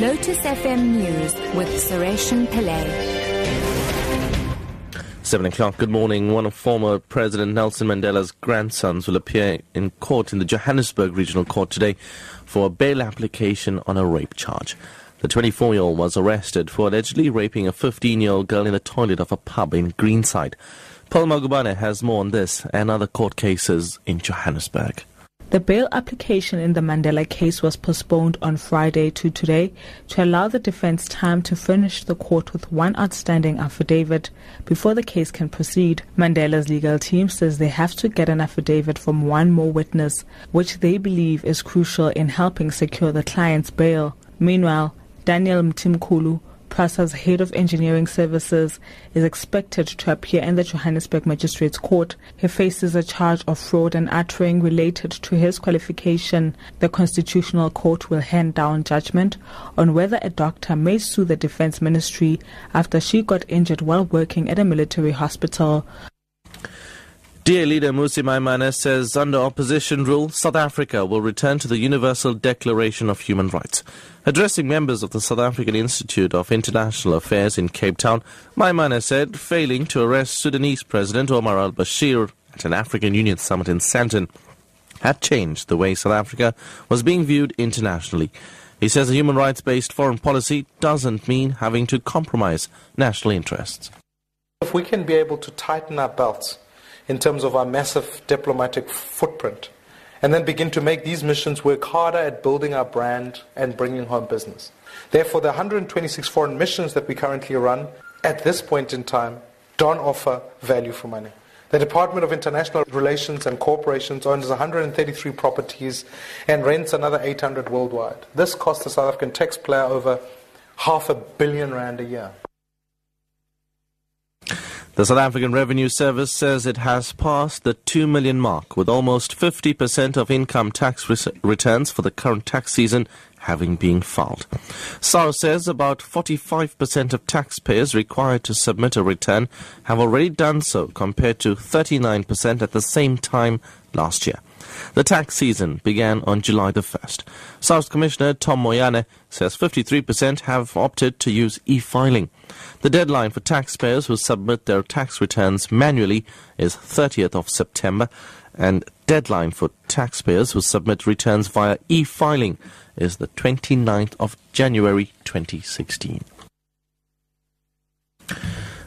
Lotus FM News with Sureshan Pillay. 7 o'clock, good morning. One of former President Nelson Mandela's grandsons will appear in court in the Johannesburg Regional Court today for a bail application on a rape charge. The 24 year old was arrested for allegedly raping a 15 year old girl in the toilet of a pub in Greenside. Paul Magubane has more on this and other court cases in Johannesburg. The bail application in the Mandela case was postponed on Friday to today to allow the defense time to furnish the court with one outstanding affidavit before the case can proceed. Mandela's legal team says they have to get an affidavit from one more witness, which they believe is crucial in helping secure the client's bail. Meanwhile, Daniel Mtimkulu, PRASA's head of engineering services, is expected to appear in the Johannesburg Magistrates Court. He faces a charge of fraud and uttering related to his qualification. The Constitutional Court will hand down judgment on whether a doctor may sue the Defense Ministry after she got injured while working at a military hospital. DA leader Mmusi Maimane says under opposition rule, South Africa will return to the Universal Declaration of Human Rights. Addressing members of the South African Institute of International Affairs in Cape Town, Maimane said failing to arrest Sudanese President Omar al-Bashir at an African Union summit in Sandton had changed the way South Africa was being viewed internationally. He says a human rights-based foreign policy doesn't mean having to compromise national interests. If we can be able to tighten our belts in terms of our massive diplomatic footprint, and then begin to make these missions work harder at building our brand and bringing home business. Therefore, the 126 foreign missions that we currently run at this point in time don't offer value for money. The Department of International Relations and Corporations owns 133 properties and rents another 800 worldwide. This costs the South African taxpayer over half a billion rand a year. The South African Revenue Service says it has passed the 2 million mark with almost 50% of income tax re- returns for the current tax season having been filed. SARS says about 45% of taxpayers required to submit a return have already done so compared to 39% at the same time last year. The tax season began on July the 1st. SARS Commissioner Tom Moyane says 53% have opted to use e-filing. The deadline for taxpayers who submit their tax returns manually is 30th of September and deadline for taxpayers who submit returns via e-filing is the 29th of January 2016.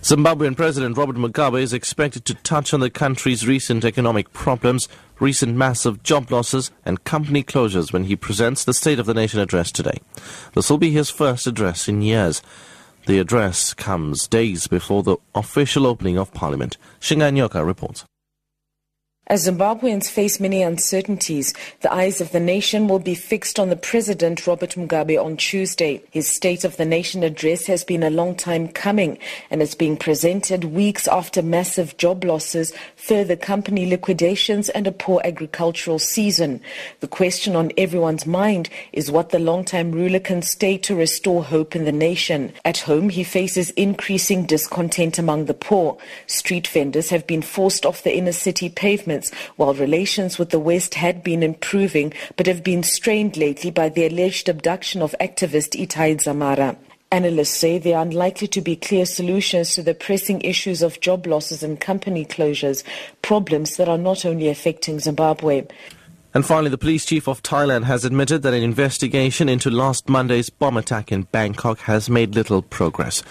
Zimbabwean President Robert Mugabe is expected to touch on the country's recent economic problems, recent massive job losses, and company closures when he presents the State of the Nation address today. This will be his first address in years. The address comes days before the official opening of Parliament. Shinga Nyoka reports. As Zimbabweans face many uncertainties, the eyes of the nation will be fixed on the President Robert Mugabe on Tuesday. His State of the Nation address has been a long time coming and is being presented weeks after massive job losses, further company liquidations and a poor agricultural season. The question on everyone's mind is what the long-time ruler can stay to restore hope in the nation. At home, he faces increasing discontent among the poor. Street vendors have been forced off the inner city while relations with the West had been improving but have been strained lately by the alleged abduction of activist Itai Dzamara. Analysts say there are unlikely to be clear solutions to the pressing issues of job losses and company closures, problems that are not only affecting Zimbabwe. And finally, the police chief of Thailand has admitted that an investigation into last Monday's bomb attack in Bangkok has made little progress.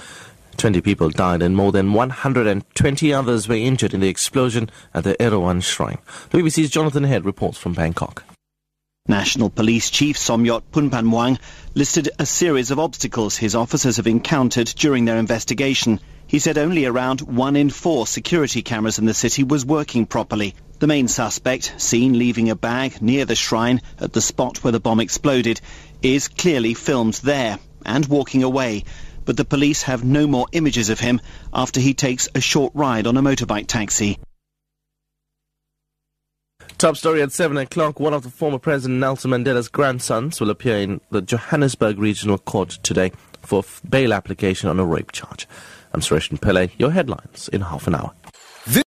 20 people died and more than 120 others were injured in the explosion at the Erawan Shrine. The BBC's Jonathan Head reports from Bangkok. National Police Chief Somyot Phumtham listed a series of obstacles his officers have encountered during their investigation. He said only around one in four security cameras in the city was working properly. The main suspect, seen leaving a bag near the shrine at the spot where the bomb exploded, is clearly filmed there and walking away but the police have no more images of him after he takes a short ride on a motorbike taxi. Top story at 7 o'clock. One of the former President Nelson Mandela's grandsons will appear in the Johannesburg Regional Court today for bail application on a rape charge. I'm Suresh Pillay. Your headlines in half an hour.